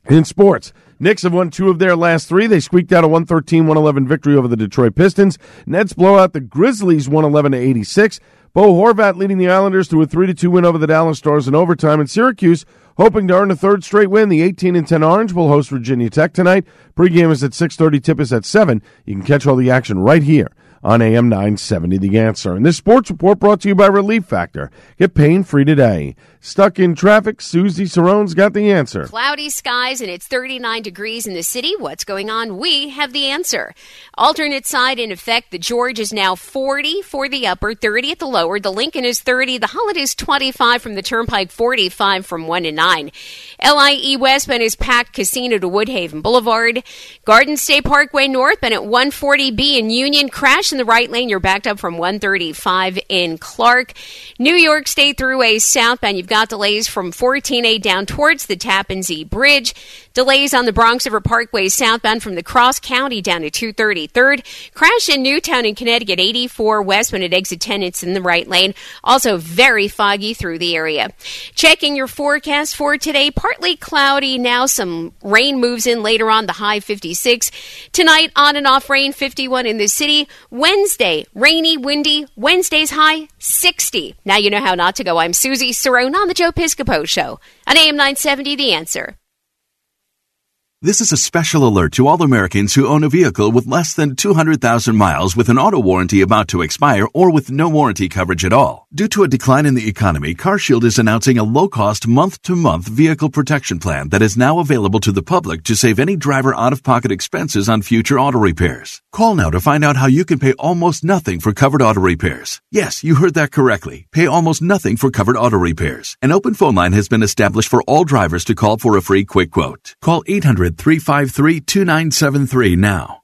In sports, Knicks have won two of their last three. They squeaked out a 113 111 victory over the Detroit Pistons. Nets blow out the Grizzlies 111-86. Bo Horvat leading the Islanders to a 3 2 win over the Dallas Stars in overtime. And Syracuse hoping to earn a third straight win. The 18 and 10 Orange will host Virginia Tech tonight. Pregame is at 6:30. Tip is at 7. You can catch all the action right here on AM 970 The Answer. And this sports report brought to you by Relief Factor. Get pain free today. Stuck in traffic, Susie Cerrone's got the answer. Cloudy skies and it's 39 degrees in the city. What's going on? We have the answer. Alternate side in effect. The George is now 40 for the upper, 30 at the lower. The Lincoln is 30. The is 25 from the Turnpike, 45 from 1 to 9. LIE westbound is packed Kissena to Woodhaven Boulevard. Garden State Parkway North northbound at 140B in Union. Crash in the right lane. You're backed up from 135 in Clark. New York State Thruway southbound. You've got delays from 14A down towards the Tappan Zee Bridge. Delays on the Bronx River Parkway southbound from the Cross County down to 233rd. Crash in Newtown in Connecticut, 84 westbound at exit 10. It's in the right lane. Also very foggy through the area. Checking your forecast for today, partly cloudy. Now some rain moves in later on, the high 56. Tonight, on and off rain, 51 in the city. Wednesday, rainy, windy. Wednesday's high, 60. Now you know how not to go. I'm Susie Cerrone on the Joe Piscopo Show on AM 970 The Answer. This is a special alert to all Americans who own a vehicle with less than 200,000 miles with an auto warranty about to expire or with no warranty coverage at all. Due to a decline in the economy, CarShield is announcing a low-cost month-to-month vehicle protection plan that is now available to the public to save any driver out-of-pocket expenses on future auto repairs. Call now to find out how you can pay almost nothing for covered auto repairs. Yes, you heard that correctly. Pay almost nothing for covered auto repairs. An open phone line has been established for all drivers to call for a free quick quote. Call 800 353 2973 now.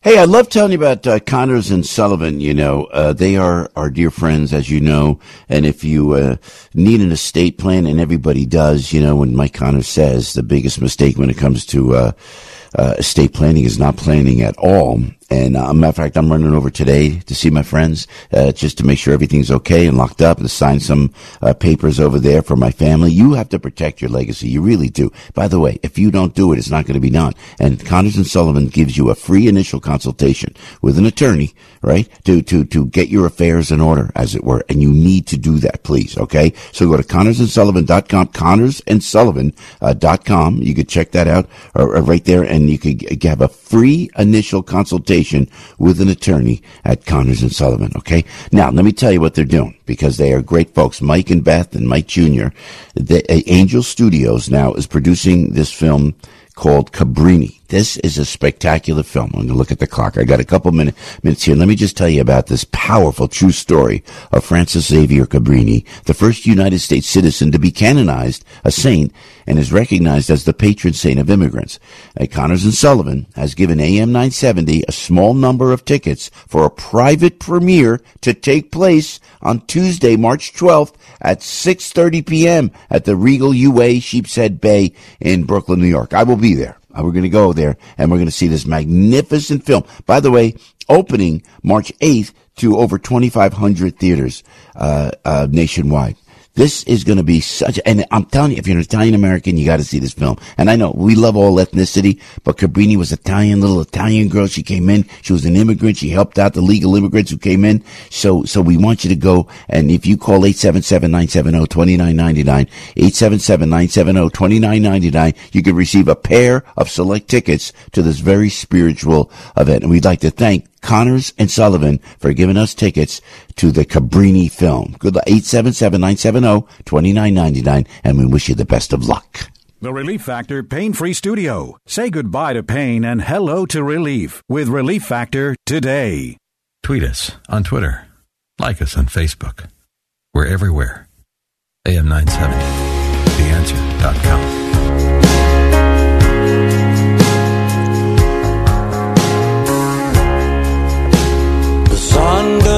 Hey, I love telling you about uh, Connors and Sullivan. You know, uh, they are our dear friends, as you know. And if you uh, need an estate plan, and everybody does, you know, when Mike Connors says the biggest mistake when it comes to uh, uh, estate planning is not planning at all. And uh, matter of fact, I'm running over today to see my friends uh, just to make sure everything's okay and locked up and sign some uh, papers over there for my family. You have to protect your legacy. You really do. By the way, if you don't do it, it's not going to be done. And Connors and Sullivan gives you a free initial consultation with an attorney, right? To to to get your affairs in order, as it were. And you need to do that, please. Okay. So go to ConnorsandSullivan.com, ConnorsandSullivan.com. You could check that out uh, right there, and you could have a free initial consultation with an attorney at Connors and Sullivan. Okay. Now, let me tell you what they're doing because they are great folks. Mike and Beth and Mike Jr. The uh, Angel Studios now is producing this film called Cabrini. This is a spectacular film. I'm going to look at the clock. I got a couple minute, minutes here. Let me just tell you about this powerful true story of Francis Xavier Cabrini, the first United States citizen to be canonized a saint and is recognized as the patron saint of immigrants. Uh, Connors and Sullivan has given AM 970 a small number of tickets for a private premiere to take place on Tuesday, March 12th at 6.30 p.m. at the Regal UA Sheepshead Bay in Brooklyn, New York. I will be there. Uh, We're going to go there and we're going to see this magnificent film. By the way, opening March 8th to over 2,500 theaters uh, uh, nationwide. This is going to be such, and I'm telling you, if you're an Italian American, you got to see this film. And I know we love all ethnicity, but Cabrini was Italian, little Italian girl. She came in. She was an immigrant. She helped out the legal immigrants who came in. So, so we want you to go. And if you call 877-970-2999, 877-970-2999, you can receive a pair of select tickets to this very spiritual event. And we'd like to thank Connors and Sullivan for giving us tickets to the Cabrini film. Good luck. 877-970-2999 and we wish you the best of luck. The Relief Factor Pain Free Studio. Say goodbye to pain and hello to relief with Relief Factor today. Tweet us on Twitter. Like us on Facebook. We're everywhere. AM 970. TheAnswer.com.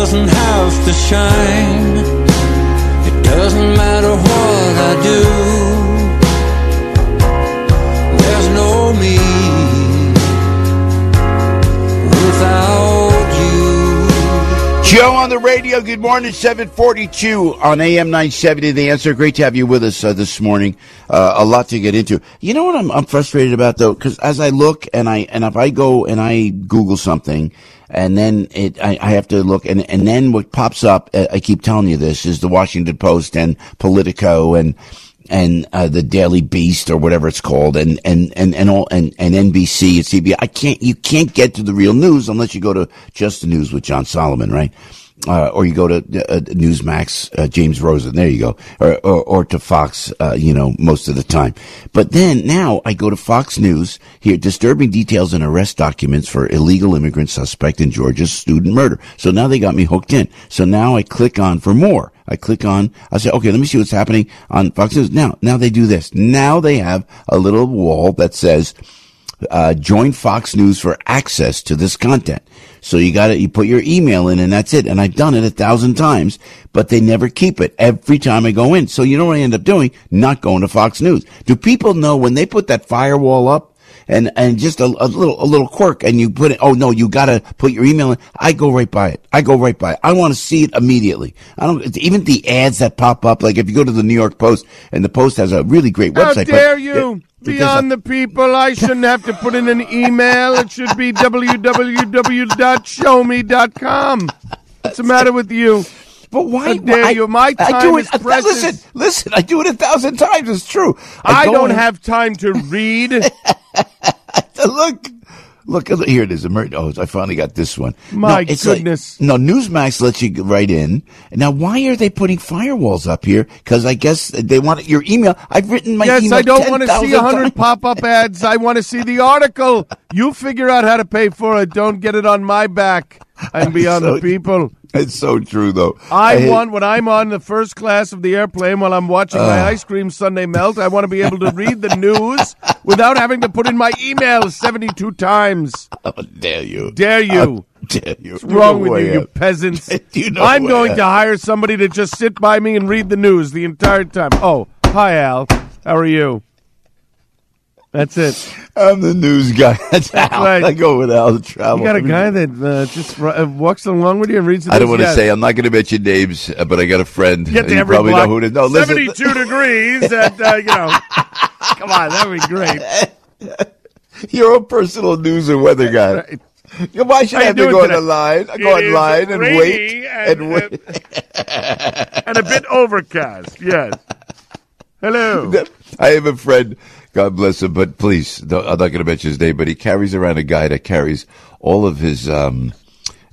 doesn't have to shine. It doesn't matter what I do. There's no me without you. Joe on the radio. Good morning. 742 on AM 970. The answer. Great to have you with us uh, this morning. Uh, a lot to get into. You know what I'm, I'm frustrated about though? Cause as I look and I, and if I go and I Google something and then it, I, I have to look and, and then what pops up, uh, I keep telling you this is the Washington Post and Politico and, and uh, the Daily Beast or whatever it's called, and and and and all and, and NBC and CBS. I can't you can't get to the real news unless you go to just the news with John Solomon, right? Uh, or you go to uh, Newsmax, uh, James Rosen. There you go, or or, or to Fox. Uh, you know, most of the time. But then now I go to Fox News here. Disturbing details and arrest documents for illegal immigrant suspect in Georgia's student murder. So now they got me hooked in. So now I click on for more. I click on, I say, okay, let me see what's happening on Fox News. Now, now they do this. Now they have a little wall that says, uh, join Fox News for access to this content. So you got to you put your email in and that's it. And I've done it a thousand times, but they never keep it every time I go in. So you know what I end up doing? Not going to Fox News. Do people know when they put that firewall up? And, and just a, a little, a little quirk and you put it, oh no, you gotta put your email in. I go right by it. I go right by it. I want to see it immediately. I don't, even the ads that pop up, like if you go to the New York Post and the Post has a really great website. How dare you? it- Beyond the people, I shouldn't have to put in an email. It should be www.showme.com. What's the matter with you? But why? How dare I- you? My I do it is precious. Listen, listen, I do it a thousand times. It's true. I, go don't in- have time to read. look, Look, here it is. Oh, I finally got this one. My no, it's like- goodness. no, Newsmax lets you write in. Now, why are they putting firewalls up here? Because I guess they want your email. I've written my yes, email. I don't want to see a hundred pop-up ads. I want to see the article. You figure out how to pay for it. Don't get it on my back and be on So- the people. It's so true, though. I hate- want when I'm on the first class of the airplane while I'm watching my uh. ice cream sundae melt. I want to be able to read the news without having to put in my email 72 times. How dare you? Dare you? How dare you? What's wrong with I you, you peasants? You know I'm I going to hire somebody to just sit by me and read the news the entire time. Oh, hi, Al. How are you? That's it. I'm the news guy. That's Al. right. I go with Al to travel. You got a guy that uh, just uh, walks along with you and reads the I don't want to say. I'm not going to mention names, uh, but I got a friend. Get to you every probably block. know who it is. No, listen. 72 degrees and, uh, you know. Come on, that would be great. You're a personal news and weather guy. Yeah, Why should I you have to go today? online? It go online and wait and, and wait. and a bit overcast. Yes. Hello. I have a friend, God bless him, but please, I'm not going to mention his name, but he carries around a guy that carries all of his um,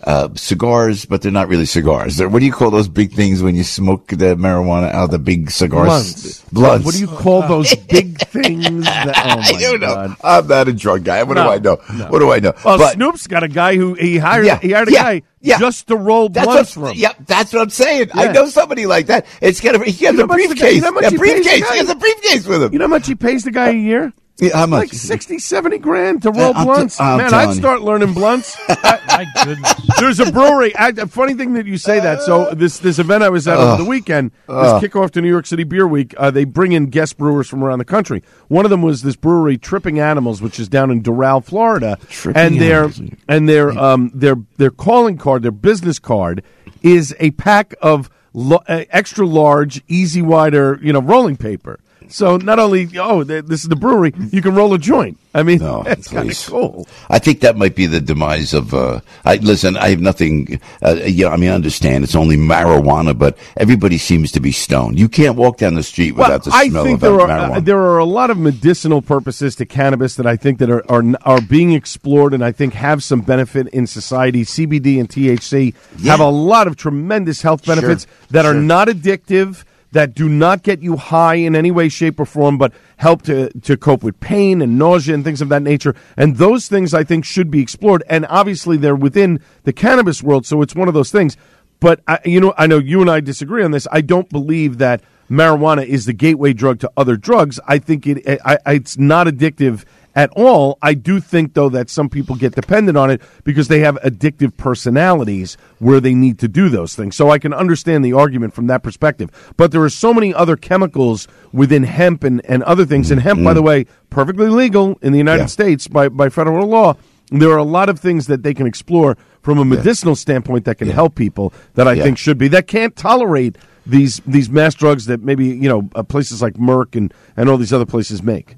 uh, cigars, but they're not really cigars. They're, what do you call those big things when you smoke the marijuana out of the big cigars? Blunts. Blunts. What do you call those big things? That, oh my I don't know. God. I'm not a drug guy. What do No, I know? no. What do I know? Well, But- Snoop's got a guy who he hired. Yeah, he hired a yeah, guy yeah. just to roll That's blunts what, for him. yeah, that's what I'm saying. I know somebody like that. It's gonna. He has You know a how much guy- briefcase. you know how much a he briefcase. guy? He has a briefcase with him. You know how much he pays the guy a year? Yeah, how much? Like 60, 70 grand to roll I'm t- blunts. I'm Man, I'd you. start learning blunts. My goodness. There's a brewery. I, a funny thing that you say that. So this this event I was at Ugh. over the weekend, Ugh. this kickoff to New York City Beer Week. Uh, they bring in guest brewers from around the country. One of them was this brewery, Tripping Animals, which is down in Doral, Florida. Tripping and their Animals. and their um their their calling card, their business card, is a pack of lo- uh, extra large, EZ Wider, you know, rolling paper. So not only oh, this is the brewery, you can roll a joint. I mean, No, that's kind of cool. I think that might be the demise of. Uh, I listen. I have nothing. Uh, you know, I mean, I understand it's only marijuana, but everybody seems to be stoned. You can't walk down the street without the I smell think of there are marijuana. uh, there are a lot of medicinal purposes to cannabis that I think that are, are are being explored and I think have some benefit in society. CBD and THC have a lot of tremendous health Sure, benefits that are not addictive. That do not get you high in any way, shape, or form, but help to, to cope with pain and nausea and things of that nature. And those things I think should be explored. And obviously, they're within the cannabis world, so it's one of those things. But I, you know, I know you and I disagree on this. I don't believe that marijuana is the gateway drug to other drugs. I think it, I, it's not addictive at all. I do think though that some people get dependent on it because they have addictive personalities where they need to do those things. So I can understand the argument from that perspective. But there are so many other chemicals within hemp and, and other things. And hemp, by the way, perfectly legal in the United Yeah. States by, by federal law. There are a lot of things that they can explore from a medicinal standpoint that can help people that I Yeah. think should be that can't tolerate these these mass drugs that maybe you know uh, places like Merck and, and all these other places make.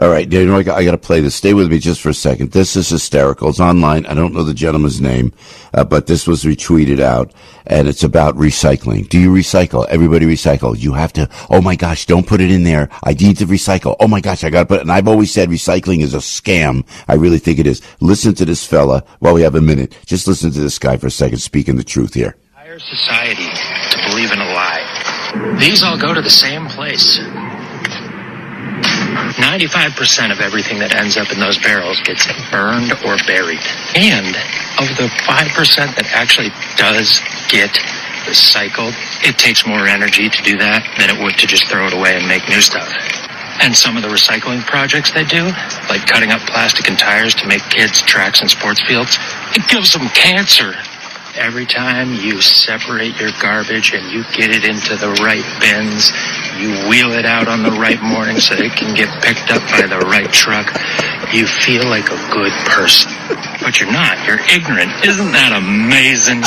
All right, you know, I got, I got to play this. Stay with me just for a second. This is hysterical. It's online. I don't know the gentleman's name, uh, but this was retweeted out, and it's about recycling. Do you recycle? Everybody recycle. You have to. Oh my gosh, don't put it in there. I need to recycle. Oh my gosh, I got to put. it. And I've always said recycling is a scam. I really think it is. Listen to this fella. While we have a minute, just listen to this guy for a second, speaking the truth here. entire society to believe in a lie. These all go to the same place. 95% of everything that ends up in those barrels gets burned or buried. And of the 5% that actually does get recycled, it takes more energy to do that than it would to just throw it away and make new stuff. And some of the recycling projects they do, like cutting up plastic and tires to make kids tracks and sports fields, it gives them cancer. Every time you separate your garbage and you get it into the right bins, you wheel it out on the right morning so it can get picked up by the right truck, you feel like a good person. But you're not. You're ignorant. Isn't that amazing?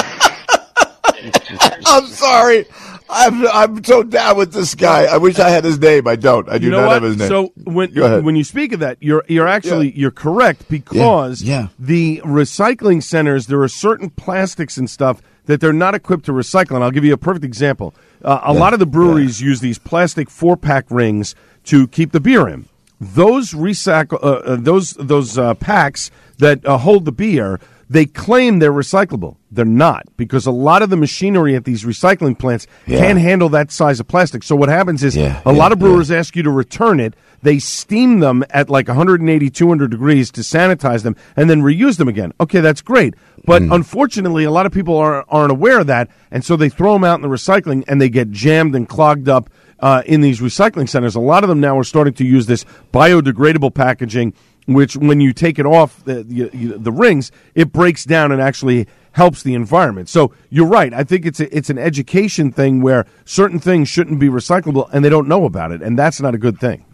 I'm sorry. I'm I'm so down with this guy. I wish I had his name. I don't. I do you know not what? have his name. So when when you speak of that, you're you're actually you're correct because Yeah. the recycling centers there are certain plastics and stuff that they're not equipped to recycle. And I'll give you a perfect example. Uh, a lot of the breweries use these plastic four pack rings to keep the beer in. those recycle uh, uh, those those uh, packs that uh, hold the beer. They claim they're recyclable. They're not because a lot of the machinery at these recycling plants Yeah. can't handle that size of plastic. So what happens is Yeah, a yeah, lot of brewers ask you to return it. They steam them at like 180, 200 degrees to sanitize them and then reuse them again. Okay, that's great. But Hmm. unfortunately, a lot of people are, aren't aware of that. And so they throw them out in the recycling and they get jammed and clogged up uh, in these recycling centers. A lot of them now are starting to use this biodegradable packaging, which when you take it off the, the, the rings, it breaks down and actually helps the environment. So you're right. I think it's a, it's an education thing where certain things shouldn't be recyclable and they don't know about it, and that's not a good thing.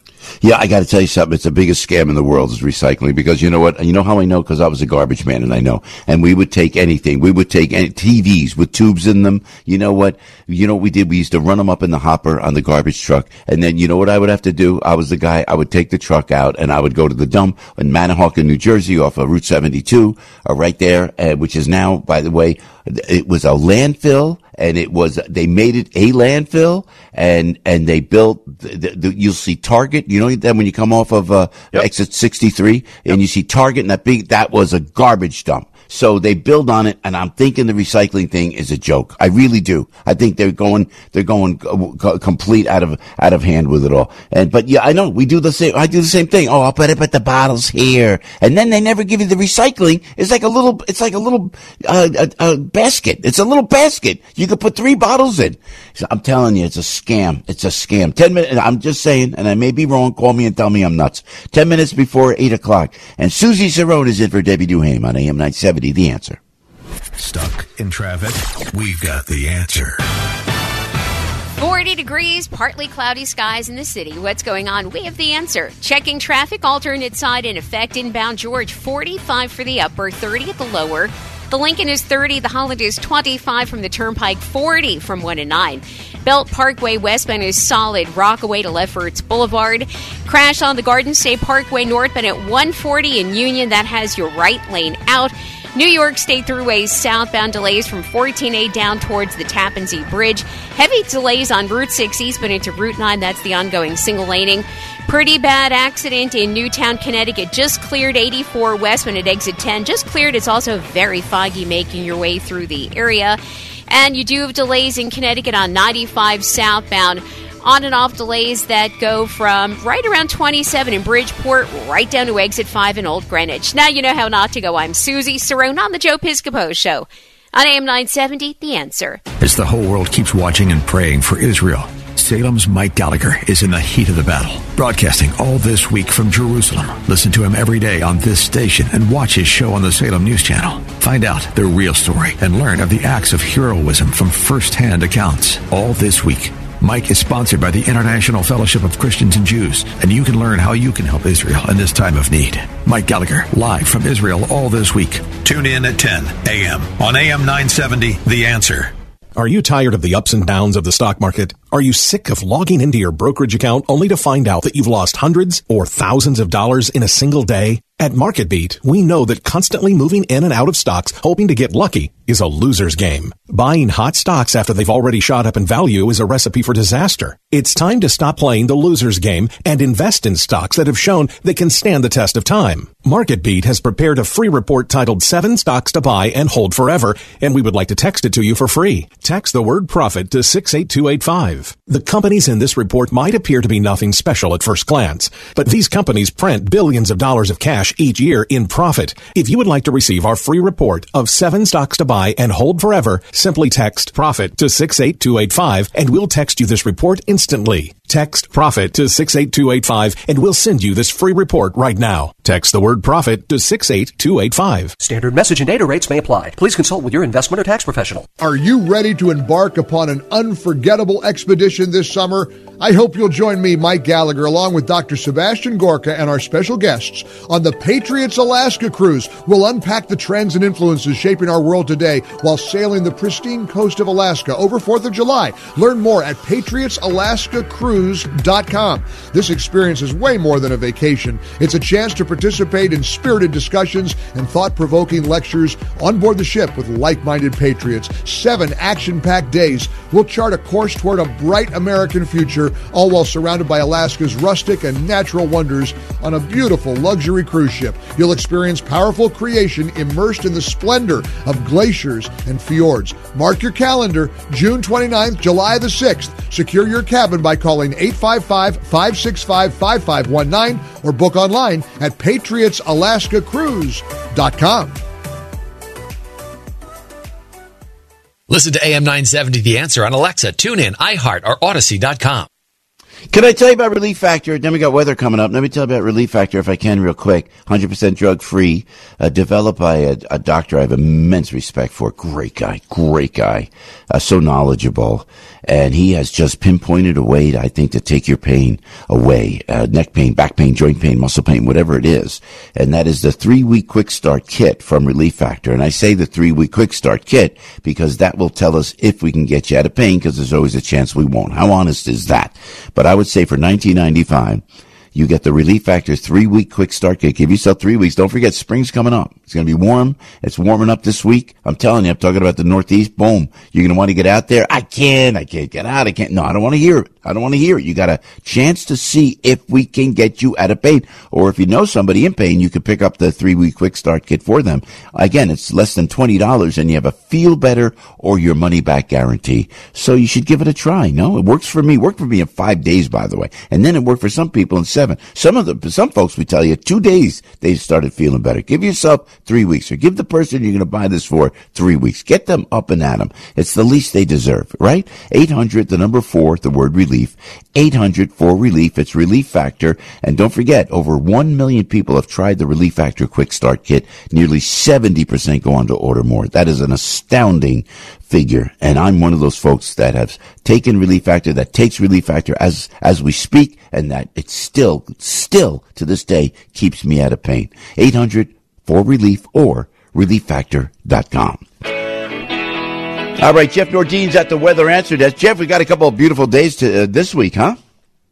Yeah, I got to tell you something. It's the biggest scam in the world is recycling because you know what? You know how I know? Because I was a garbage man and I know. And we would take anything. We would take any TVs with tubes in them. You know what? You know what we did? We used to run them up in the hopper on the garbage truck. And then you know what I would have to do? I was the guy. I would take the truck out and I would go to the dump in Manahawkin, New Jersey off of Route 72, uh, right there, uh, which is now, by the way, it was a landfill and it was they made it a landfill and and they built the, the, the, you'll see target you know then when you come off of uh, exit 63 and you see target and that big that was a garbage dump so they build on it and i'm thinking the recycling thing is a joke. I really do. I think they're going they're going co- co- complete out of out of hand with it all. And but yeah i know. We do the same i do the same thing. Oh i'll put it put the bottles here. And then they never give you the recycling. It's like a little it's like a little uh, a, a basket. It's a little basket. You could put three bottles in. So i'm telling you it's a scam. It's a scam. 10 minutes i'm just saying and i may be wrong. Call me and tell me i'm nuts. 10 minutes before 8 o'clock. And susie Cerrone is in for debbie duhame on am 970 the answer Stuck in traffic? We've got the answer. 40 degrees, partly cloudy skies in the city. What's going on? We have the answer. Checking traffic, alternate side in effect, inbound George, 45 for the upper, 30 at the lower. The Lincoln is 30, the Holland is 25 from the Turnpike, 40 from 1 to 9. Belt Parkway westbound is solid, Rockaway to Lefferts Boulevard. Crash on the Garden State Parkway northbound at 140 in Union, that has your right lane out. New York State Thruways southbound delays from 14A down towards the Tappan Zee Bridge. Heavy delays on Route 6 eastbound into Route 9. That's the ongoing single laning. Pretty bad accident in Newtown, Connecticut. Just cleared 84 West when at exit 10. Just cleared. It's also very foggy making your way through the area. And you do have delays in Connecticut on 95 southbound on and off delays that go from right around 27 in Bridgeport right down to exit 5 in Old Greenwich. Now you know how not to go. I'm Susie Cerrone on the Joe Piscopo Show. On AM 970, The Answer. As the whole world keeps watching and praying for Israel, Salem's Mike Gallagher is in the heat of the battle, broadcasting all this week from Jerusalem. Listen to him every day on this station and watch his show on the Salem News Channel. Find out the real story and learn of the acts of heroism from first-hand accounts. All this week. Mike is sponsored by the International Fellowship of Christians and Jews, and you can learn how you can help Israel in this time of need. Mike Gallagher, live from Israel all this week. Tune in at 10 a.m. on AM 970, The Answer. Are you tired of the ups and downs of the stock market? Are you sick of logging into your brokerage account only to find out that you've lost hundreds or thousands of dollars in a single day? At MarketBeat, we know that constantly moving in and out of stocks hoping to get lucky is a loser's game. Buying hot stocks after they've already shot up in value is a recipe for disaster. It's time to stop playing the loser's game and invest in stocks that have shown they can stand the test of time. MarketBeat has prepared a free report titled Seven Stocks to Buy and Hold Forever, and we would like to text it to you for free. Text the word profit to 68285. The companies in this report might appear to be nothing special at first glance, but these companies print billions of dollars of cash each year in profit. If you would like to receive our free report of seven stocks to buy and hold forever, simply text profit to 68285 and we'll text you this report instantly. Text profit to 68285 and we'll send you this free report right now. Text the word profit to 68285. Standard message and data rates may apply. Please consult with your investment or tax professional. Are you ready to embark upon an unforgettable expedition this summer? I hope you'll join me, Mike Gallagher, along with Dr. Sebastian Gorka and our special guests on the Patriots Alaska Cruise. We'll unpack the trends and influences shaping our world today while sailing the pristine coast of Alaska over 4th of July. Learn more at patriotsalaskacruise.com AlaskaCruise.com. This experience is way more than a vacation. It's a chance to participate in spirited discussions and thought provoking lectures on board the ship with like minded patriots. Seven action packed days will chart a course toward a bright American future, all while surrounded by Alaska's rustic and natural wonders on a beautiful luxury cruise ship. You'll experience powerful creation immersed in the splendor of glaciers and fjords. Mark your calendar, June 29th, July the 6th. Secure your cabin by calling 855 565 5519 or book online at patriotsalaskacruise.com. Listen to AM 970 The Answer on Alexa, tune in, iHeart, or Audacy.com. Can I tell you about Relief Factor? Then we got weather coming up. Let me tell you about Relief Factor if I can, real quick. 100% drug free, uh, developed by a, a, doctor I have immense respect for. Great guy, great guy, uh, so knowledgeable. And he has just pinpointed a way, I think, to take your pain away. Uh, neck pain, back pain, joint pain, muscle pain, whatever it is. And that is the three week quick start kit from Relief Factor. And I say the three week quick start kit because that will tell us if we can get you out of pain because there's always a chance we won't. How honest is that? But I would say for 1995, you get the Relief Factor three week quick start kit. Give yourself three weeks. Don't forget spring's coming up. It's going to be warm. It's warming up this week. I'm telling you, I'm talking about the Northeast. Boom. You're going to want to get out there. I can't. I can't get out. I can't. No, I don't want to hear it. I don't want to hear it. You got a chance to see if we can get you out of pain. Or if you know somebody in pain, you could pick up the three week quick start kit for them. Again, it's less than $20 and you have a feel better or your money back guarantee. So you should give it a try. No, it works for me. Worked for me in five days, by the way. And then it worked for some people in seven. Some of the, some folks we tell you two days they started feeling better. Give yourself three weeks or give the person you're going to buy this for three weeks. Get them up and at them. It's the least they deserve, right? 800, the number four, the word relief. 800 for relief. It's Relief Factor. And don't forget, over 1 million people have tried the Relief Factor Quick Start Kit. Nearly 70% go on to order more. That is an astounding figure. And I'm one of those folks that has taken Relief Factor, that takes Relief Factor as, as we speak, and that it still, still to this day keeps me out of pain. 800 for relief or relieffactor.com. All right, Jeff Nordine's at the Weather Answer Desk. Jeff, we got a couple of beautiful days to, uh, this week, huh?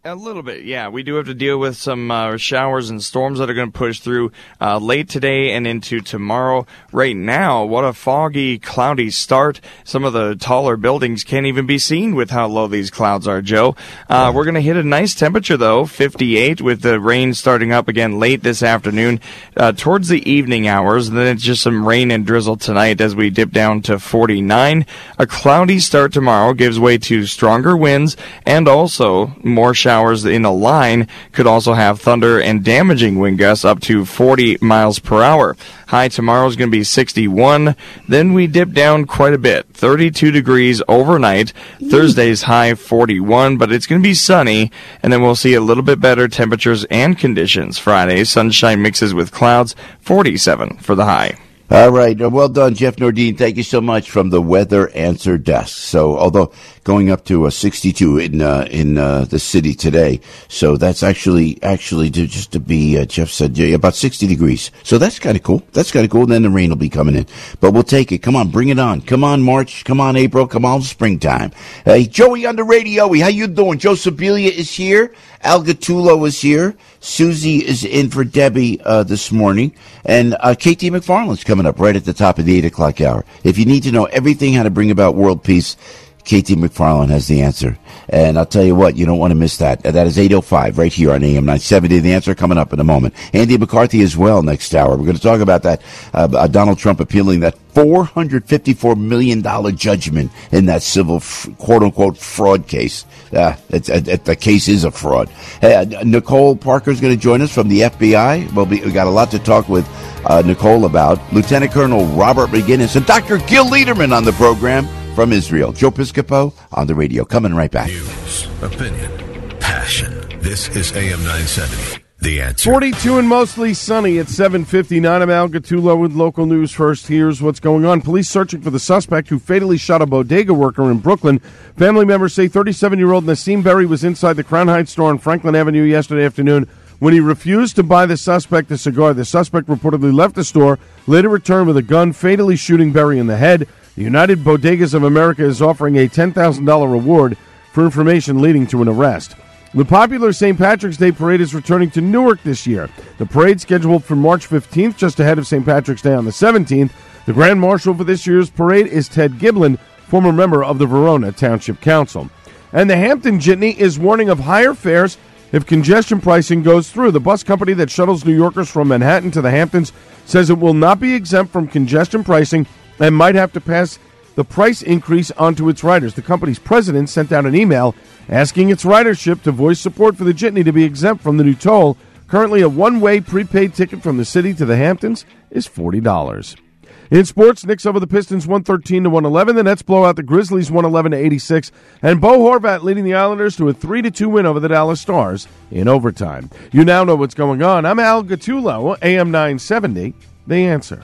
A little bit, yeah. We do have to deal with some uh, showers and storms that are going to push through uh, late today and into tomorrow. Right now, what a foggy, cloudy start. Some of the taller buildings can't even be seen with how low these clouds are, Joe. Uh, we're going to hit a nice temperature, though, 58, with the rain starting up again late this afternoon uh, towards the evening hours. And then it's just some rain and drizzle tonight as we dip down to 49. A cloudy start tomorrow gives way to stronger winds and also more showers showers in a line could also have thunder and damaging wind gusts up to 40 miles per hour. High tomorrow is going to be 61. Then we dip down quite a bit, 32 degrees overnight. Thursday's high 41, but it's going to be sunny, and then we'll see a little bit better temperatures and conditions. Friday, sunshine mixes with clouds, 47 for the high. All right. Well done, Jeff Nordeen. Thank you so much from the Weather Answer Desk. So, although going up to a 62 in uh, in uh, the city today, so that's actually actually to, just to be uh, Jeff said yeah, about 60 degrees. So that's kind of cool. That's kind of cool. And then the rain will be coming in, but we'll take it. Come on, bring it on. Come on, March. Come on, April. Come on, springtime. Hey, Joey on the radio. How you doing? Joe Sibilia is here. Al Gattulo is here. Susie is in for Debbie uh, this morning, and uh, McFarland's coming up right at the top of the eight o'clock hour. If you need to know everything how to bring about world peace, KT McFarland has the answer. And I'll tell you what, you don't want to miss that. That is 805 right here on AM 970. The answer coming up in a moment. Andy McCarthy as well next hour. We're going to talk about that. Uh, Donald Trump appealing that $454 million judgment in that civil quote unquote fraud case. Uh, it's, it, the case is a fraud. Uh, Nicole Parker is going to join us from the FBI. We'll be, we got a lot to talk with uh, Nicole about. Lieutenant Colonel Robert Maginnis and Dr. Gil Lederman on the program from Israel. Joe Piscopo on the radio. Coming right back. News, opinion, passion. This is AM 970. The answer. 42 and mostly sunny at 759. I'm Al Gattulo with local news first. Here's what's going on. Police searching for the suspect who fatally shot a bodega worker in Brooklyn. Family members say 37 year old Nassim Berry was inside the Crown Heights store on Franklin Avenue yesterday afternoon when he refused to buy the suspect a cigar. The suspect reportedly left the store, later returned with a gun, fatally shooting Berry in the head. The United Bodegas of America is offering a $10,000 reward for information leading to an arrest. The popular St. Patrick's Day parade is returning to Newark this year. The parade, scheduled for March 15th, just ahead of St. Patrick's Day on the 17th. The Grand Marshal for this year's parade is Ted Giblin, former member of the Verona Township Council. And the Hampton Jitney is warning of higher fares if congestion pricing goes through. The bus company that shuttles New Yorkers from Manhattan to the Hamptons says it will not be exempt from congestion pricing and might have to pass the price increase onto its riders. The company's president sent out an email asking its ridership to voice support for the jitney to be exempt from the new toll. Currently, a one way prepaid ticket from the city to the Hamptons is $40. In sports, Knicks over the Pistons 113 to 111. The Nets blow out the Grizzlies 111 to 86. And Bo Horvat leading the Islanders to a 3 to 2 win over the Dallas Stars in overtime. You now know what's going on. I'm Al Gattulo, AM 970. The answer.